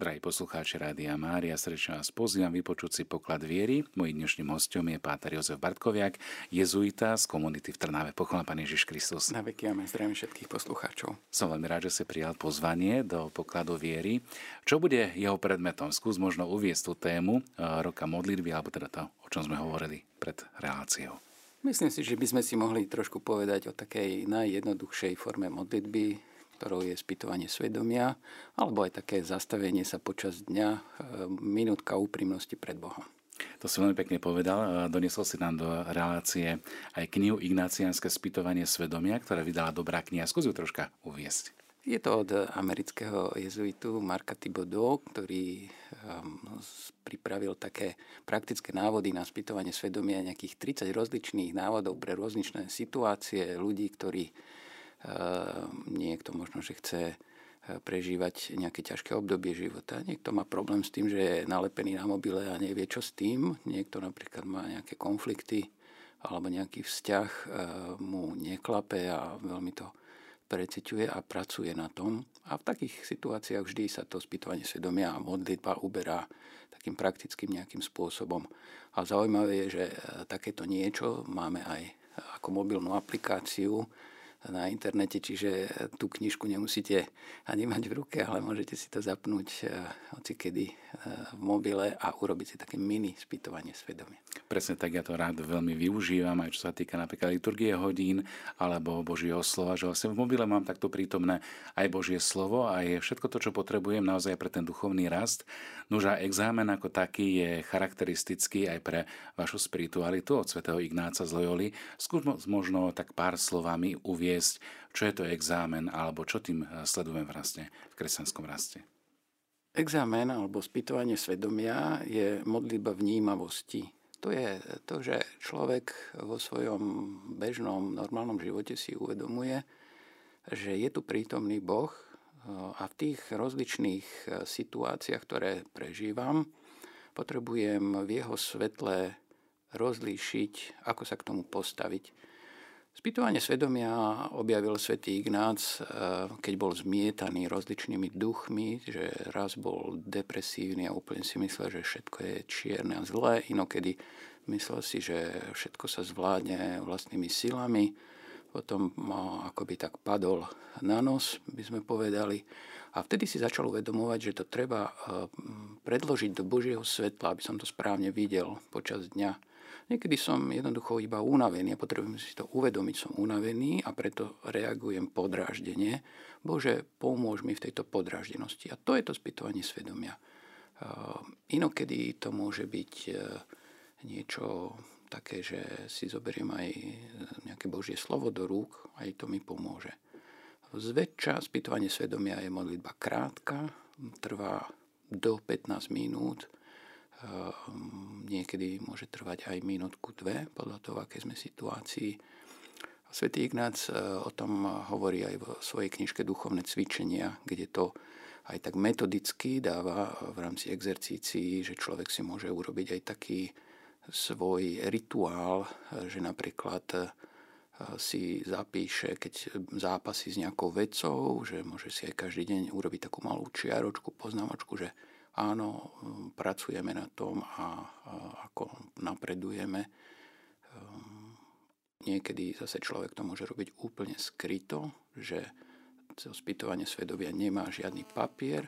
Drahí poslucháči Rádia Mária, srdečne vás pozývam vypočuť si poklad viery. Mojím dnešným hostom je páter Jozef Bartkoviak, jezuita z komunity v Trnave. Pochvála Pán Ježiš Kristus. Na veky a zdravím všetkých poslucháčov. Som veľmi rád, že si prijal pozvanie do pokladu viery. Čo bude jeho predmetom? Skús možno uviesť tú tému eh, roka modlitby, alebo teda to, o čom sme hovorili pred reláciou. Myslím si, že by sme si mohli trošku povedať o takej najjednoduchšej forme modlitby, ktorou je spýtovanie svedomia, alebo aj také zastavenie sa počas dňa, e, minútka úprimnosti pred Bohom. To si veľmi pekne povedal. Doniesol si nám do relácie aj knihu Ignaciánske spýtovanie svedomia, ktorá vydala dobrá kniha. Skús ju troška uviesť. Je to od amerického jezuitu Marka Thibodeau, ktorý um, pripravil také praktické návody na spýtovanie svedomia, nejakých 30 rozličných návodov pre rozličné situácie ľudí, ktorí niekto možno, že chce e, prežívať nejaké ťažké obdobie života. Niekto má problém s tým, že je nalepený na mobile a nevie, čo s tým. Niekto napríklad má nejaké konflikty alebo nejaký vzťah e, mu neklape a veľmi to preciťuje a pracuje na tom. A v takých situáciách vždy sa to spýtovanie svedomia a modlitba uberá takým praktickým nejakým spôsobom. A zaujímavé je, že e, takéto niečo máme aj ako mobilnú aplikáciu, na internete, čiže tú knižku nemusíte ani mať v ruke, ale môžete si to zapnúť eh, hoci kedy eh, v mobile a urobiť si také mini spýtovanie svedomia. Presne tak, ja to rád veľmi využívam, aj čo sa týka napríklad liturgie hodín alebo Božieho slova, že vlastne v mobile mám takto prítomné aj Božie slovo a je všetko to, čo potrebujem naozaj pre ten duchovný rast. Nož a exámen ako taký je charakteristický aj pre vašu spiritualitu od svätého Ignáca z Loyoli. Skús možno tak pár slovami uvieť uviesť, čo je to exámen alebo čo tým eh, sledujem vlastne v kresťanskom raste. Examen alebo spýtovanie svedomia je modlitba vnímavosti. To je to, že človek vo svojom bežnom, normálnom živote si uvedomuje, že je tu prítomný Boh eh, a v tých rozličných eh, situáciách, ktoré prežívam, potrebujem v jeho svetle rozlíšiť, ako sa k tomu postaviť. Spýtovanie svedomia objavil svätý Ignác, eh, keď bol zmietaný rozličnými duchmi, že raz bol depresívny a úplne si myslel, že všetko je čierne a zlé, inokedy myslel si, že všetko sa zvládne vlastnými silami, potom akoby tak padol na nos, by sme povedali. A vtedy si začal uvedomovať, že to treba eh, predložiť do Božieho svetla, aby som to správne videl počas dňa Niekedy som jednoducho iba unavený a potrebujem si to uvedomiť, som unavený a preto reagujem podráždenie. Bože, pomôž mi v tejto podráždenosti. A to je to spýtovanie svedomia. Inokedy to môže byť e, niečo také, že si zoberiem aj nejaké Božie slovo do rúk, aj to mi pomôže. Zväčša spýtovanie svedomia je modlitba krátka, trvá do 15 minút, niekedy môže trvať aj minútku, dve, podľa toho, aké sme situácii. Svetý Ignác e, o tom hovorí aj vo svojej knižke Duchovné cvičenia, kde to aj tak metodicky dáva v rámci exercícií, že človek si môže urobiť aj taký svoj rituál, že napríklad e, si zapíše, keď zápasí s nejakou vecou, že môže si aj každý deň urobiť takú malú čiaročku, poznámočku, že áno, pracujeme na tom a, ako napredujeme. Ehm, niekedy zase človek to môže robiť úplne skryto, že to spýtovanie svedovia nemá žiadny papier,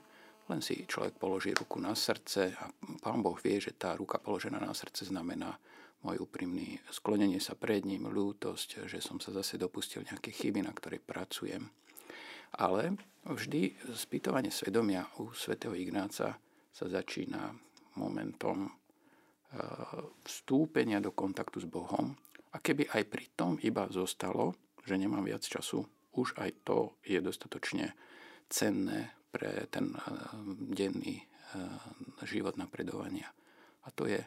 len si človek položí ruku na srdce a pán Boh vie, že tá ruka položená na srdce znamená môj úprimný sklonenie sa pred ním, ľútosť, že som sa zase dopustil nejaké chyby, na ktorej pracujem. Ale vždy spýtovanie svedomia u svätého Ignáca sa začína momentom eh, vstúpenia do kontaktu s Bohom. A keby aj pri tom iba zostalo, že nemám viac času, už aj to je dostatočne cenné pre ten eh, denný eh, život napredovania. A to je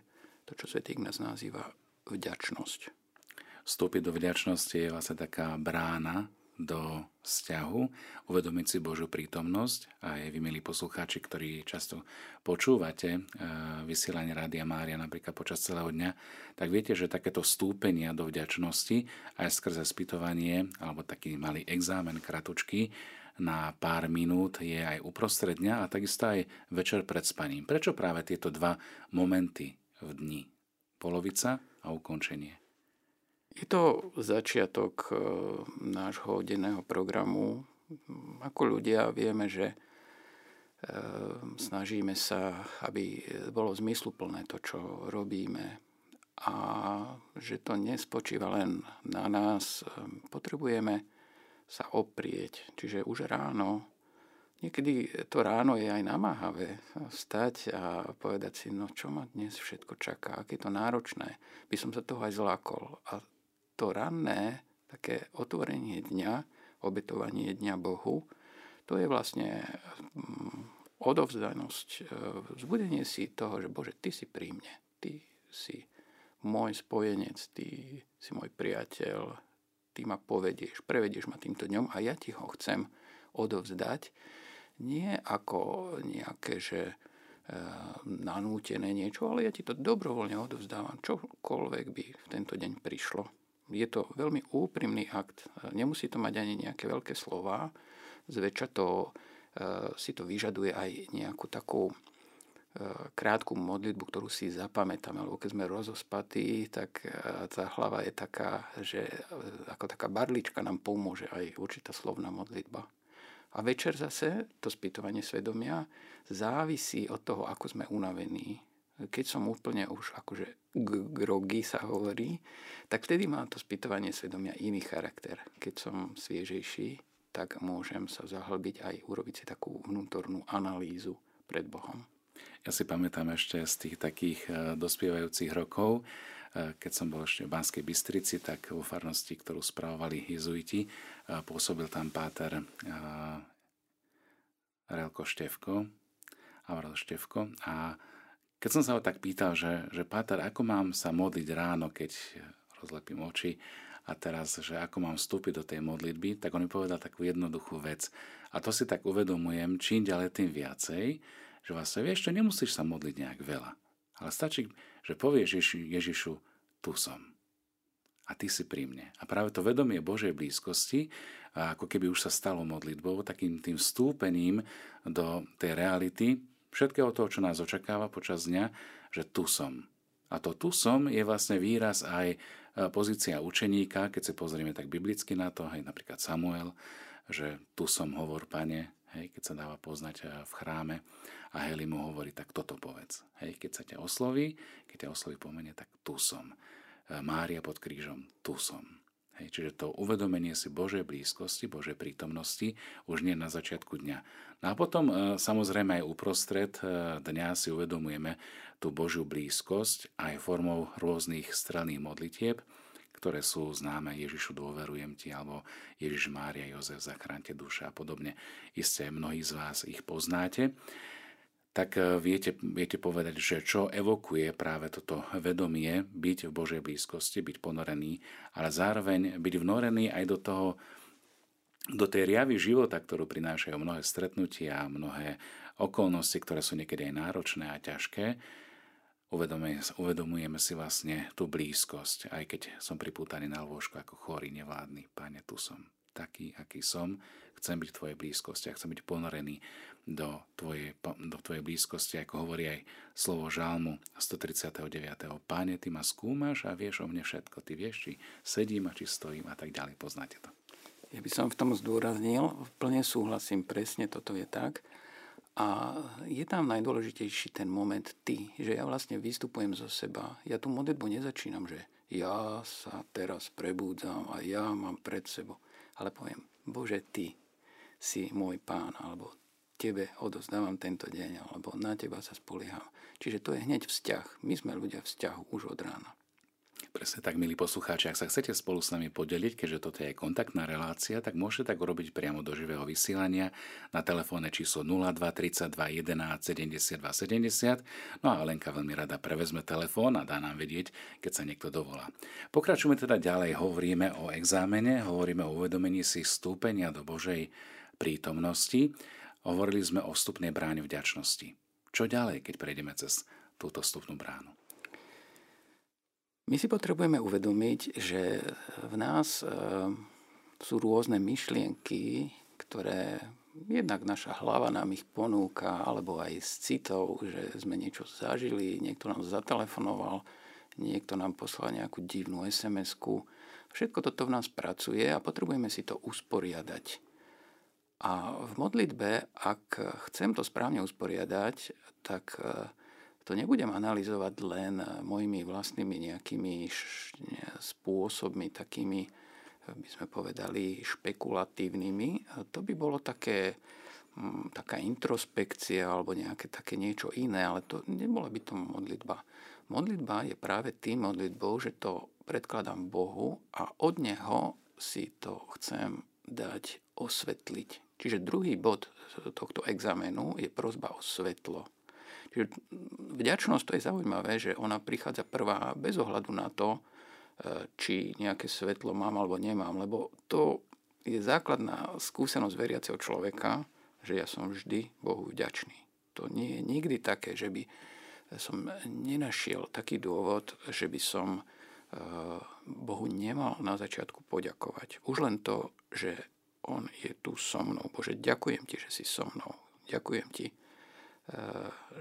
to, čo Svetý Ignác nazýva vďačnosť. Vstúpiť do vďačnosti je vlastne taká brána do vzťahu, uvedomiť si Božiu prítomnosť a aj vy, milí poslucháči, ktorí často počúvate e, vysielanie Rádia Mária napríklad počas celého dňa, tak viete, že takéto vstúpenia do vďačnosti aj skrze spýtovanie alebo taký malý exámen kratučky na pár minút je aj uprostred dňa a takisto aj večer pred spaním. Prečo práve tieto dva momenty v dni? Polovica a ukončenie. Je to začiatok e, nášho denného programu. Ako ľudia vieme, že e, snažíme sa, aby bolo zmysluplné to, čo robíme a že to nespočíva len na nás. Potrebujeme sa oprieť. Čiže už ráno, niekedy to ráno je aj namáhavé stať a povedať si, no čo ma dnes všetko čaká, aké to náročné. By som sa toho aj zlákol. A to ranné, také otvorenie dňa, obetovanie dňa Bohu, to je vlastne mm, odovzdanosť, e, vzbudenie si toho, že Bože, Ty si pri mne, Ty si môj spojenec, Ty si môj priateľ, ty ma povedieš, prevedieš ma týmto dňom a ja ti ho chcem odovzdať. Nie ako nejaké, že e, nanútené niečo, ale ja ti to dobrovoľne odovzdávam, čokoľvek by v tento deň prišlo. Je to veľmi úprimný akt. Nemusí to mať ani nejaké veľké slova. Zväčša to, e, si to vyžaduje aj nejakú takú krátku modlitbu, ktorú si zapamätáme, lebo keď sme rozospatí, tak e, tá hlava je taká, že e, ako taká barlička nám pomôže aj určitá slovná modlitba. A večer zase to spýtovanie svedomia závisí od toho, ako sme unavení. Keď som úplne už akože grogy sa hovorí, tak vtedy má to spýtovanie svedomia iný charakter. Keď som sviežejší, tak môžem sa zahlbiť aj urobiť si takú vnútornú analýzu pred Bohom. Ja si pamätám ešte z tých takých e, dospievajúcich rokov, e, keď som bol ešte v Banskej Bystrici, tak vo farnosti, ktorú spravovali jezuiti, e, pôsobil tam páter Relko Števko, Avril Števko a keď som sa ho tak pýtal, že, že páter, ako mám sa modliť ráno, keď rozlepím oči a teraz, že ako mám vstúpiť do tej modlitby, tak on mi povedal takú jednoduchú vec. A to si tak uvedomujem, čím ďalej tým viacej, že vlastne vieš, čo nemusíš sa modliť nejak veľa. Ale stačí, že povieš Ježi, Ježišu, tu som. A ty si pri mne. A práve to vedomie Božej blízkosti, ako keby už sa stalo modlitbou, takým tým vstúpením do tej reality, všetkého toho, čo nás očakáva počas dňa, že tu som. A to tu som je vlastne výraz aj e, pozícia učeníka, keď si pozrieme tak biblicky na to, hej, napríklad Samuel, že tu som hovor, pane, hej, keď sa dáva poznať e, v chráme a Heli mu hovorí, tak toto povedz. Hej, keď sa ťa osloví, keď ťa osloví pomene, tak tu som. E, Mária pod krížom, tu som. Hej, čiže to uvedomenie si Božej blízkosti, Božej prítomnosti už nie na začiatku dňa. No a potom e, samozrejme aj uprostred e, dňa si uvedomujeme tú Božiu blízkosť aj formou rôznych stranných modlitieb, ktoré sú známe Ježišu dôverujem ti, alebo Ježiš Mária, Jozef, zachránte duša a podobne. Isté mnohí z vás ich poznáte tak e, viete, viete povedať, že čo evokuje práve toto vedomie byť v Božej blízkosti, byť ponorený, ale zároveň byť vnorený aj do toho, do tej riavy života, ktorú prinášajú mnohé stretnutia, mnohé okolnosti, ktoré sú niekedy aj náročné a ťažké, uvedomujeme, si vlastne tú blízkosť, aj keď som pripútaný na lôžku ako chorý, nevládny. Pane, tu som taký, aký som, chcem byť v Tvojej blízkosti a chcem byť ponorený do tvojej, do tvojej blízkosti, ako hovorí aj slovo Žálmu 139. Páne, Ty ma skúmaš a vieš o mne všetko. Ty vieš, či sedím a či stojím a tak ďalej. Poznáte to. Ja by som v tom zdôraznil, plne súhlasím, presne toto je tak. A je tam najdôležitejší ten moment ty, že ja vlastne vystupujem zo seba. Ja tú modlitbu nezačínam, že ja sa teraz prebúdzam a ja mám pred sebou. Ale poviem, Bože, ty si môj pán, alebo tebe odozdávam tento deň, alebo na teba sa spolieham. Čiže to je hneď vzťah. My sme ľudia vzťahu už od rána. Presne tak, milí poslucháči, ak sa chcete spolu s nami podeliť, keďže toto je kontaktná relácia, tak môžete tak urobiť priamo do živého vysielania na telefónne číslo 02 32 11 72 70. No a Lenka veľmi rada prevezme telefón a dá nám vedieť, keď sa niekto dovolá. Pokračujeme teda ďalej, hovoríme o exámene, hovoríme o uvedomení si stúpenia do Božej prítomnosti. Hovorili sme o vstupnej bráne vďačnosti. Čo ďalej, keď prejdeme cez túto vstupnú bránu? My si potrebujeme uvedomiť, že v nás e, sú rôzne myšlienky, ktoré jednak naša hlava nám ich ponúka, alebo aj s citou, že sme niečo zažili, niekto nám zatelefonoval, niekto nám poslal nejakú divnú SMS-ku. Všetko toto v nás pracuje a potrebujeme si to usporiadať. A v modlitbe, ak chcem to správne usporiadať, tak e, to nebudem analyzovať len mojimi vlastnými nejakými spôsobmi, takými by sme povedali, špekulatívnymi. To by bolo také, mm, taká introspekcia alebo nejaké také niečo iné, ale to nebola by to modlitba. Modlitba je práve tým modlitbou, že to predkladám Bohu a od Neho si to chcem dať osvetliť. Čiže druhý bod tohto examénu je prozba o svetlo. Čiže vďačnosť to je zaujímavé, že ona prichádza prvá bez ohľadu na to, E, či nejaké svetlo mám alebo nemám, lebo to je základná skúsenosť veriaceho človeka, že ja som vždy Bohu vďačný. To nie je nikdy také, že by som nenašiel taký dôvod, že by som e, Bohu nemal na začiatku poďakovať. Už len to, že On je tu so mnou. Bože, ďakujem Ti, že si so mnou. Ďakujem Ti, e,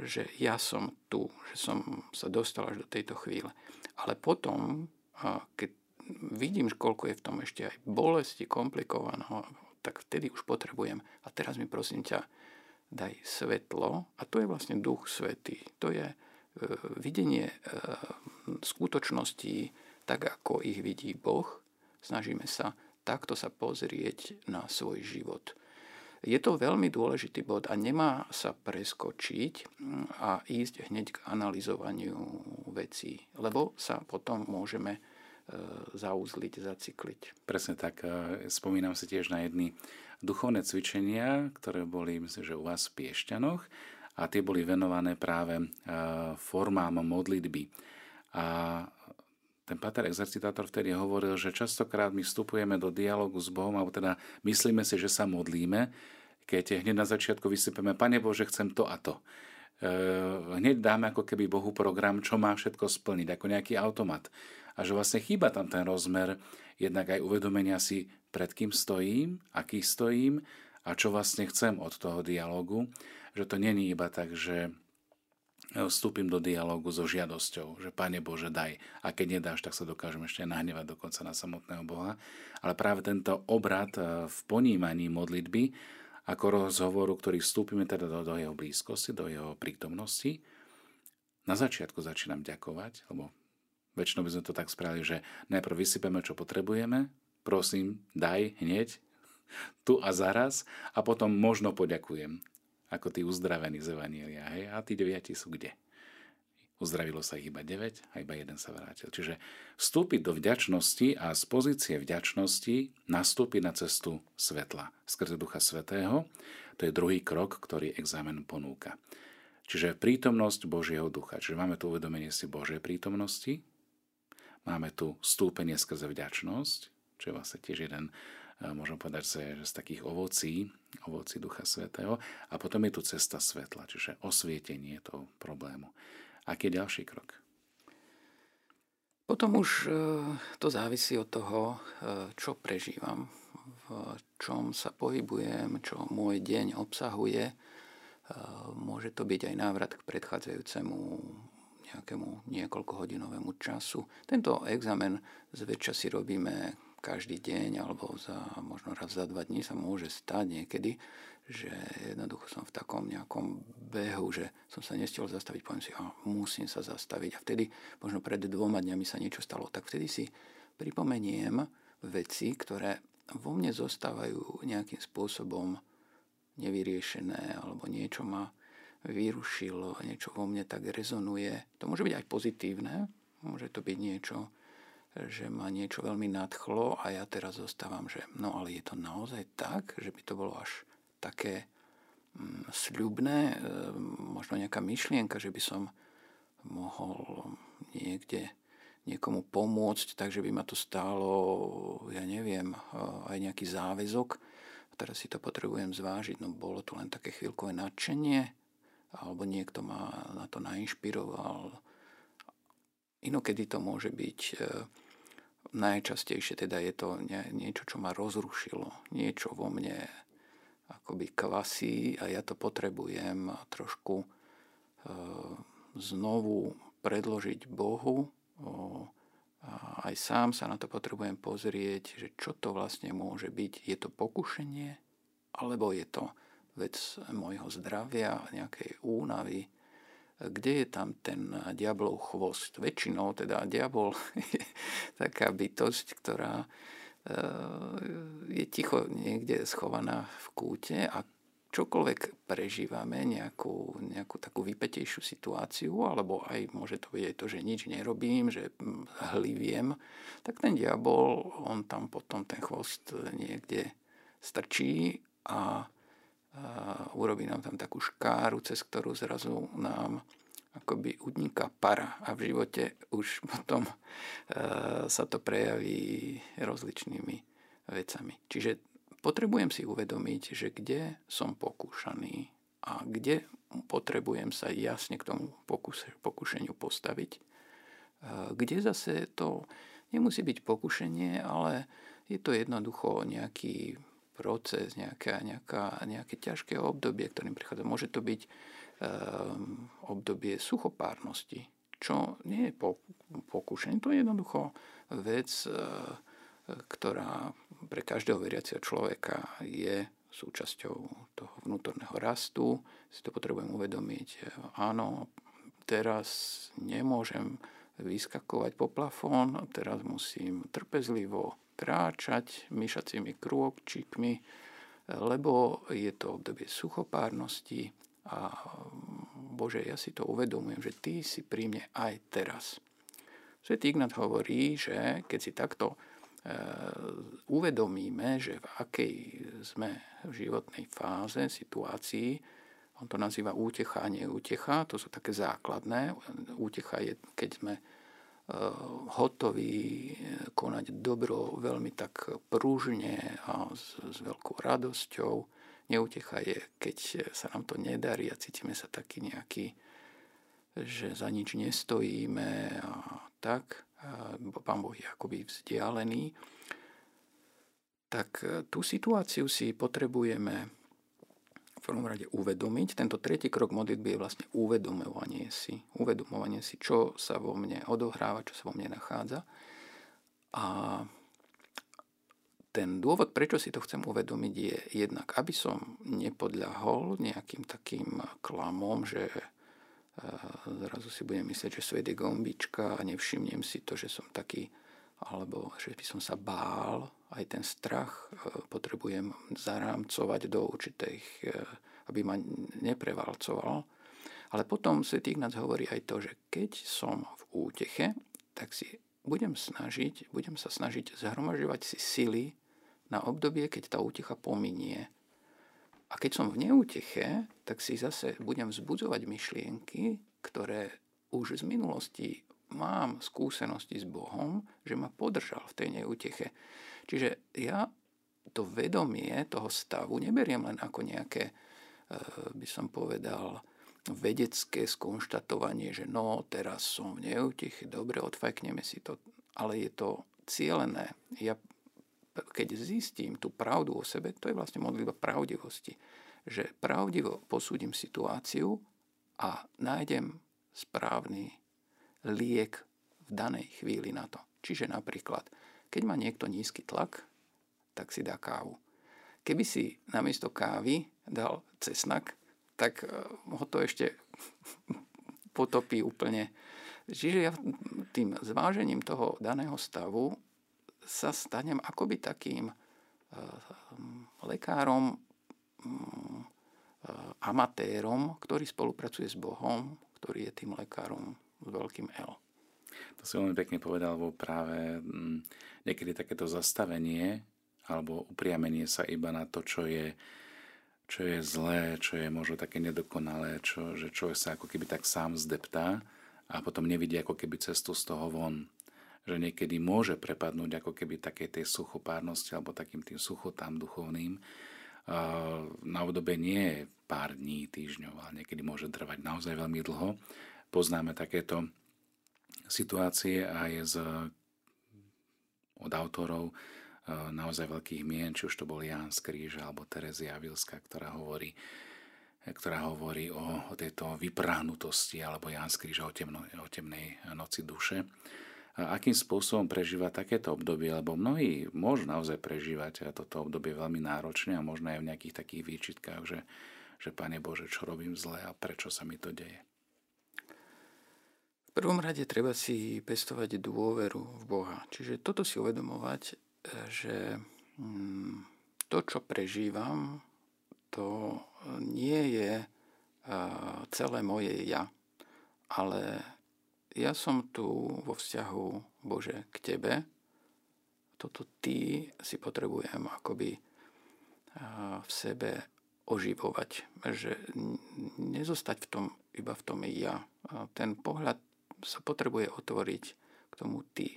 že ja som tu, že som sa dostal až do tejto chvíle. Ale potom a keď vidím, koľko je v tom ešte aj bolesti, komplikovaného, tak vtedy už potrebujem. A teraz mi prosím ťa, daj svetlo. A to je vlastne duch svetý. To je e, videnie skutočností tak, ako ich vidí Boh. Snažíme sa takto sa pozrieť na svoj život. Je to veľmi dôležitý bod a nemá sa preskočiť a ísť hneď k analyzovaniu vecí, lebo sa potom môžeme e, zauzliť, zacykliť. Presne tak. E, spomínam si tiež na jedny duchovné cvičenia, ktoré boli, myslím, že u vás v Piešťanoch a tie boli venované práve e, formám modlitby. A ten pater exercitátor vtedy hovoril, že častokrát my vstupujeme do dialogu s Bohom, alebo teda myslíme si, že sa modlíme, keď hneď na začiatku vysypeme, Pane Bože, chcem to a to. E, hneď dáme ako keby Bohu program, čo má všetko splniť, ako nejaký automat. A že vlastne chýba tam ten rozmer, jednak aj uvedomenia si, pred kým stojím, aký stojím a čo vlastne chcem od toho dialogu. Že to není iba tak, že vstúpim do dialogu so žiadosťou, že Pane Bože daj. A keď nedáš, tak sa dokážem ešte nahnevať dokonca na samotného Boha. Ale práve tento obrad e, v ponímaní modlitby ako rozhovoru, ktorý vstúpime teda do, do jeho blízkosti, do jeho prítomnosti, na začiatku začínam ďakovať, lebo väčšinou by sme to tak spravili, že najprv vysypeme, čo potrebujeme, prosím, daj hneď, tu a zaraz, a potom možno poďakujem ako tí uzdravení z Evanília. Hej? A tí deviati sú kde? Uzdravilo sa ich iba 9 a iba jeden sa vrátil. Čiže vstúpiť do vďačnosti a z pozície vďačnosti nastúpiť na cestu svetla skrze Ducha Svetého. To je druhý krok, ktorý examen ponúka. Čiže prítomnosť Božieho ducha. Čiže máme tu uvedomenie si Božej prítomnosti, máme tu stúpenie skrze vďačnosť, čo je vlastne tiež jeden môžem povedať, že z takých ovocí, ovocí Ducha Svetého. A potom je tu cesta svetla, čiže osvietenie toho problému. Aký je ďalší krok? Potom už e, to závisí od toho, e, čo prežívam, v čom sa pohybujem, čo môj deň obsahuje. E, môže to byť aj návrat k predchádzajúcemu nejakému niekoľkohodinovému času. Tento examen zväčša si robíme každý deň alebo za, možno raz za dva dní sa môže stať niekedy, že jednoducho som v takom nejakom behu, že som sa nestiel zastaviť, poviem si, a musím sa zastaviť. A vtedy, možno pred dvoma dňami sa niečo stalo, tak vtedy si pripomeniem veci, ktoré vo mne zostávajú nejakým spôsobom nevyriešené alebo niečo ma vyrušilo, niečo vo mne tak rezonuje. To môže byť aj pozitívne, môže to byť niečo, že ma niečo veľmi nadchlo a ja teraz zostávam, že no ale je to naozaj tak, že by to bolo až také mm, sľubné, e, možno nejaká myšlienka, že by som mohol niekde niekomu pomôcť, takže by ma to stálo, ja neviem, e, aj nejaký záväzok. Teraz si to potrebujem zvážiť, no bolo to len také chvíľkové nadšenie, alebo niekto ma na to nainšpiroval. Inokedy to môže byť e, najčastejšie teda je to niečo, čo ma rozrušilo, niečo vo mne akoby kvasí a ja to potrebujem trošku znovu predložiť Bohu. A aj sám sa na to potrebujem pozrieť, že čo to vlastne môže byť. Je to pokušenie, alebo je to vec môjho zdravia, nejakej únavy, kde je tam ten diablov chvost. Väčšinou teda diabol je taká bytosť, ktorá e, je ticho niekde schovaná v kúte a čokoľvek prežívame, nejakú, nejakú takú vypetejšiu situáciu, alebo aj môže to byť aj to, že nič nerobím, že hliviem, tak ten diabol, on tam potom ten chvost niekde strčí a urobí nám tam takú škáru, cez ktorú zrazu nám akoby udniká para a v živote už potom e, sa to prejaví rozličnými vecami. Čiže potrebujem si uvedomiť, že kde som pokúšaný a kde potrebujem sa jasne k tomu pokušeniu postaviť. E, kde zase to nemusí byť pokušenie, ale je to jednoducho nejaký proces, nejaká, nejaká, nejaké ťažké obdobie, ktorým prichádza. Môže to byť um, obdobie suchopárnosti, čo nie je pokušenie. To je jednoducho vec, uh, ktorá pre každého veriaceho človeka je súčasťou toho vnútorného rastu. Si to potrebujem uvedomiť. Áno, teraz nemôžem vyskakovať po plafón, teraz musím trpezlivo kráčať myšacími krôčikmi, lebo je to obdobie suchopárnosti a Bože, ja si to uvedomujem, že Ty si pri mne aj teraz. Svetý Ignat hovorí, že keď si takto e, uvedomíme, že v akej sme v životnej fáze, situácii, on to nazýva útecha a neútecha, to sú také základné. Útecha je, keď sme Eh, hotoví eh, konať dobro veľmi tak prúžne a s, s veľkou radosťou. Neutecha je, keď sa nám to nedarí a cítime sa taký nejaký, že za nič nestojíme a tak. Pán Boh je akoby vzdialený. Tak eh, tú situáciu si potrebujeme prvom rade uvedomiť. Tento tretí krok modlitby je vlastne uvedomovanie si. Uvedomovanie si, čo sa vo mne odohráva, čo sa vo mne nachádza. A ten dôvod, prečo si to chcem uvedomiť, je jednak, aby som nepodľahol nejakým takým klamom, že e, zrazu si budem myslieť, že svet je gombička a nevšimnem si to, že som taký, alebo že by som sa bál aj ten strach e, potrebujem zarámcovať do určitej, e, aby ma neprevalcoval. Ale potom Svetý Ignác hovorí aj to, že keď som v úteche, tak si budem snažiť, budem sa snažiť zhromažďovať si sily na obdobie, keď tá útecha pominie. A keď som v neúteche, tak si zase budem vzbudzovať myšlienky, ktoré už z minulosti mám skúsenosti s Bohom, že ma podržal v tej neúteche. Čiže ja to vedomie toho stavu neberiem len ako nejaké, eh, by som povedal, vedecké skonštatovanie, že no, teraz som v neútiche, dobre, odfajkneme si to, ale je to cieľené. Ja, keď zistím tú pravdu o sebe, to je vlastne modlitba pravdivosti, že pravdivo posúdim situáciu a nájdem správny liek v danej chvíli na to. Čiže napríklad keď má niekto nízky tlak, tak si dá kávu. Keby si namiesto kávy dal cesnak, tak eh, ho to ešte potopí úplne. Čiže ja tým zvážením toho daného stavu sa stanem akoby takým eh, lekárom, mm, eh, amatérom, ktorý spolupracuje s Bohom, ktorý je tým lekárom s veľkým L. To si veľmi pekne povedal, lebo práve mm, niekedy takéto zastavenie alebo upriamenie sa iba na to, čo je, čo je zlé, čo je možno také nedokonalé, čo, že človek sa ako keby tak sám zdeptá a potom nevidí ako keby cestu z toho von. Že niekedy môže prepadnúť ako keby takej tej suchopárnosti alebo takým tým suchotám duchovným. Na obdobie nie pár dní, týždňov, ale niekedy môže trvať naozaj veľmi dlho. Poznáme takéto situácie aj z, od autorov naozaj veľkých mien, či už to bol Ján z Kríža alebo Terezia Vilska, ktorá hovorí, ktorá hovorí o, o tejto vyprahnutosti, alebo Ján z Kríža o, temno, o temnej noci duše. A akým spôsobom prežíva takéto obdobie, lebo mnohí môžu naozaj prežívať toto obdobie veľmi náročne a možno aj v nejakých takých výčitkách, že, že Pane Bože, čo robím zle a prečo sa mi to deje. Prvom rade treba si pestovať dôveru v Boha. Čiže toto si uvedomovať, že mm, to, čo prežívam, to nie je celé moje ja, ale ja som tu vo vzťahu, Bože, k Tebe. Toto Ty si potrebujem akoby v sebe oživovať. Že nezostať v tom, iba v tom ja. Ten pohľad sa potrebuje otvoriť k tomu Ty.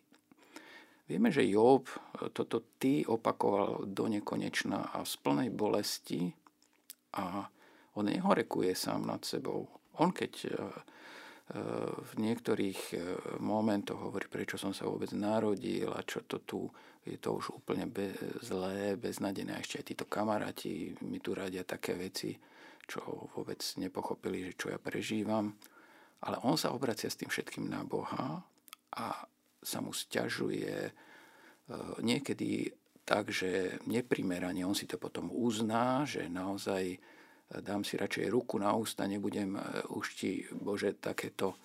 Vieme, že Job toto Ty opakoval do nekonečna a z plnej bolesti a on nehorekuje sám nad sebou. On keď v niektorých e, momentoch hovorí, prečo som sa vôbec narodil a čo to tu, je to už úplne be, zlé, beznadené. A ešte aj títo kamaráti mi tu radia také veci, čo vôbec nepochopili, že čo ja prežívam. Ale on sa obracia s tým všetkým na Boha a sa mu stiažuje e, niekedy tak, že neprimerane on si to potom uzná, že naozaj dám si radšej ruku na ústa, nebudem e, už ti, Bože, takéto e,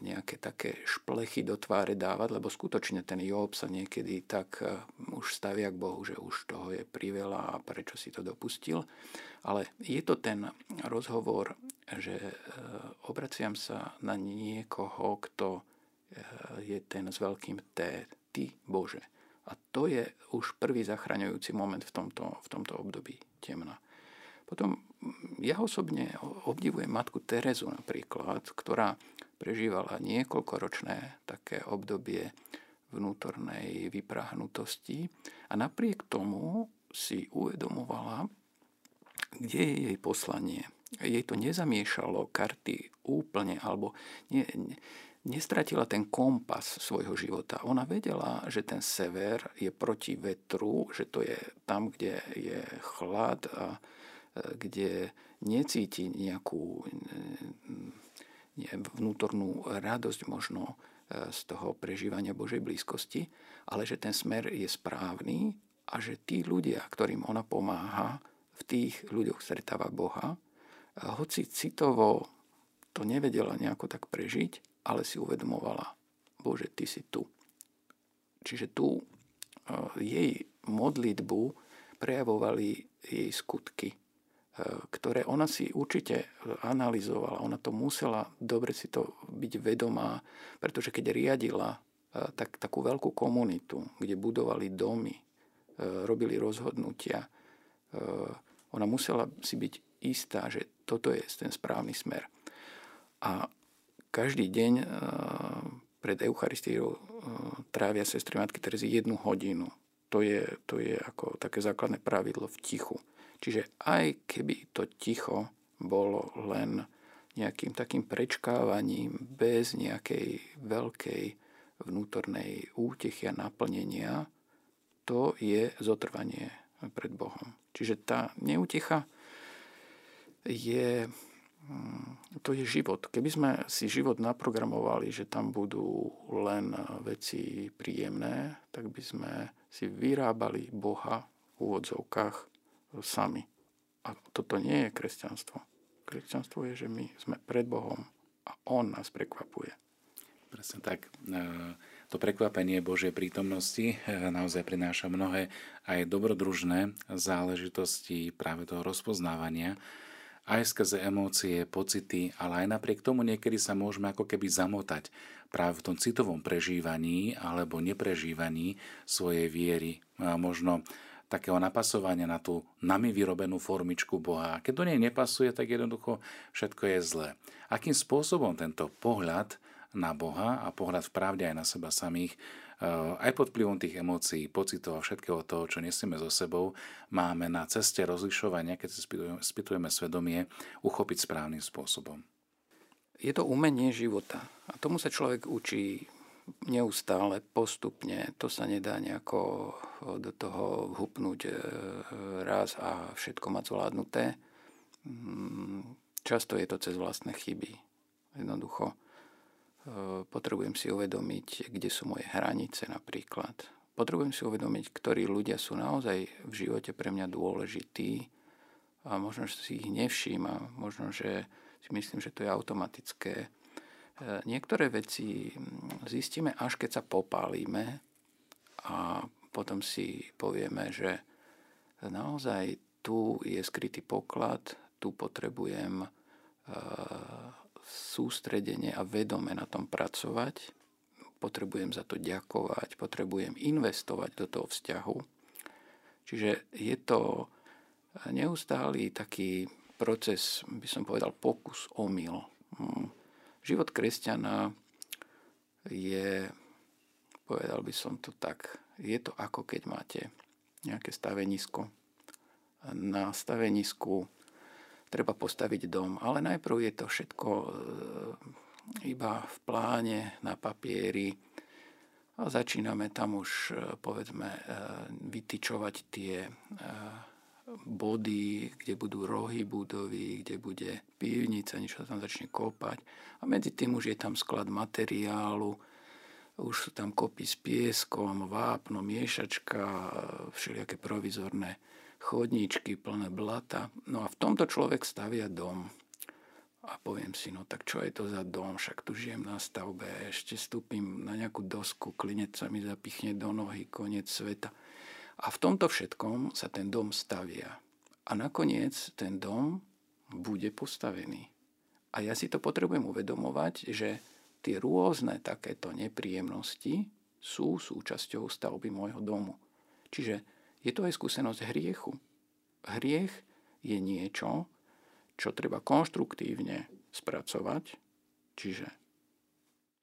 nejaké také šplechy do tváre dávať, lebo skutočne ten Job sa niekedy tak e, už stavia k Bohu, že už toho je priveľa a prečo si to dopustil. Ale je to ten rozhovor, že obraciam sa na niekoho, kto je ten s veľkým T, Ty Bože. A to je už prvý zachraňujúci moment v tomto, v tomto období temna. Potom ja osobne obdivujem matku Terezu napríklad, ktorá prežívala niekoľkoročné také obdobie vnútornej vyprahnutosti a napriek tomu si uvedomovala, kde je jej poslanie. Jej to nezamiešalo karty úplne, alebo nie, ne, nestratila ten kompas svojho života. Ona vedela, že ten sever je proti vetru, že to je tam, kde je chlad a kde necíti nejakú vnútornú radosť možno e, z toho prežívania Božej blízkosti, ale že ten smer je správny a že tí ľudia, ktorým ona pomáha, v tých ľuďoch stretáva Boha, hoci citovo to nevedela nejako tak prežiť, ale si uvedomovala, Bože, Ty si tu. Čiže tu e, jej modlitbu prejavovali jej skutky ktoré ona si určite analyzovala. Ona to musela dobre si to byť vedomá, pretože keď riadila eh, tak, takú veľkú komunitu, kde budovali domy, eh, robili rozhodnutia, eh, ona musela si byť istá, že toto je ten správny smer. A každý deň pred Eucharistiou trávia sestry Matky Terezy jednu hodinu. To je, to je ako také základné pravidlo v tichu. Čiže aj keby to ticho bolo len nejakým takým prečkávaním bez nejakej veľkej vnútornej útechy a naplnenia, to je zotrvanie pred Bohom. Čiže tá neútecha je, mm, to je život. Keby sme si život naprogramovali, že tam budú len veci príjemné, tak by sme si vyrábali Boha v úvodzovkách sami. A toto nie je kresťanstvo. Kresťanstvo je, že my sme pred Bohom a On nás prekvapuje. Presne tak. E, to prekvapenie Božej prítomnosti e, naozaj prináša mnohé aj dobrodružné záležitosti práve toho rozpoznávania, aj skrze emócie, pocity, ale aj napriek tomu niekedy sa môžeme ako keby zamotať práve v tom citovom prežívaní alebo neprežívaní svojej viery. A možno takého napasovania na tú nami vyrobenú formičku Boha. A keď do nej nepasuje, tak jednoducho všetko je zlé. Akým spôsobom tento pohľad na Boha a pohľad v pravde aj na seba samých, eh, aj pod vplyvom tých emócií, pocitov a všetkého toho, čo nesieme so sebou, máme na ceste rozlišovania, keď si spýtujeme svedomie, uchopiť správnym spôsobom. Je to umenie života a tomu sa človek učí neustále, postupne, to sa nedá nejako do toho vhupnúť e, raz a všetko mať zvládnuté. Mm, často je to cez vlastné chyby. Jednoducho e, potrebujem si uvedomiť, kde sú moje hranice napríklad. Potrebujem si uvedomiť, ktorí ľudia sú naozaj v živote pre mňa dôležití a možno, že si ich nevšímam, možno, že si myslím, že to je automatické. E, niektoré veci zistíme, až keď sa popálime a potom si povieme, že naozaj tu je skrytý poklad, tu potrebujem e, sústredenie a vedome na tom pracovať, potrebujem za to ďakovať, potrebujem investovať do toho vzťahu. Čiže je to neustály taký proces, by som povedal, pokus, omyl. Hm. Život kresťana je, povedal by som to tak, je to ako keď máte nejaké stavenisko. Na stavenisku treba postaviť dom, ale najprv je to všetko e, iba v pláne, na papieri a začíname tam už, e, povedzme, e, vytyčovať tie body, kde budú rohy budovy, kde bude pivnica, niečo tam začne kopať. A medzi tým už je tam sklad materiálu, už sú tam kopy s pieskom, vápno, miešačka, všelijaké provizorné chodníčky plné blata. No a v tomto človek stavia dom. A poviem si, no tak čo je to za dom, však tu žijem na stavbe, ešte stúpim na nejakú dosku, klinec sa mi zapichne do nohy, koniec sveta. A v tomto všetkom sa ten dom stavia. A nakoniec ten dom bude postavený. A ja si to potrebujem uvedomovať, že tie rôzne takéto nepríjemnosti sú súčasťou stavby môjho domu. Čiže je to aj skúsenosť hriechu. Hriech je niečo, čo treba konštruktívne spracovať, čiže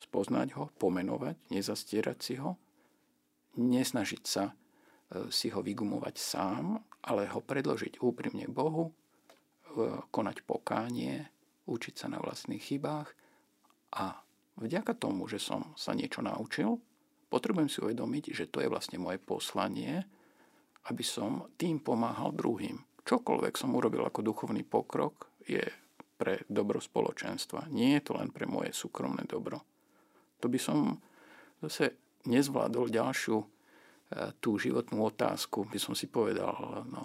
spoznať ho, pomenovať, nezastierať si ho, nesnažiť sa si ho vygumovať sám, ale ho predložiť úprimne Bohu, e, konať pokánie, učiť sa na vlastných chybách a vďaka tomu, že som sa niečo naučil, potrebujem si uvedomiť, že to je vlastne moje poslanie, aby som tým pomáhal druhým. Čokoľvek som urobil ako duchovný pokrok, je pre dobro spoločenstva. Nie je to len pre moje súkromné dobro. To by som zase nezvládol ďalšiu tú životnú otázku, by som si povedal, no,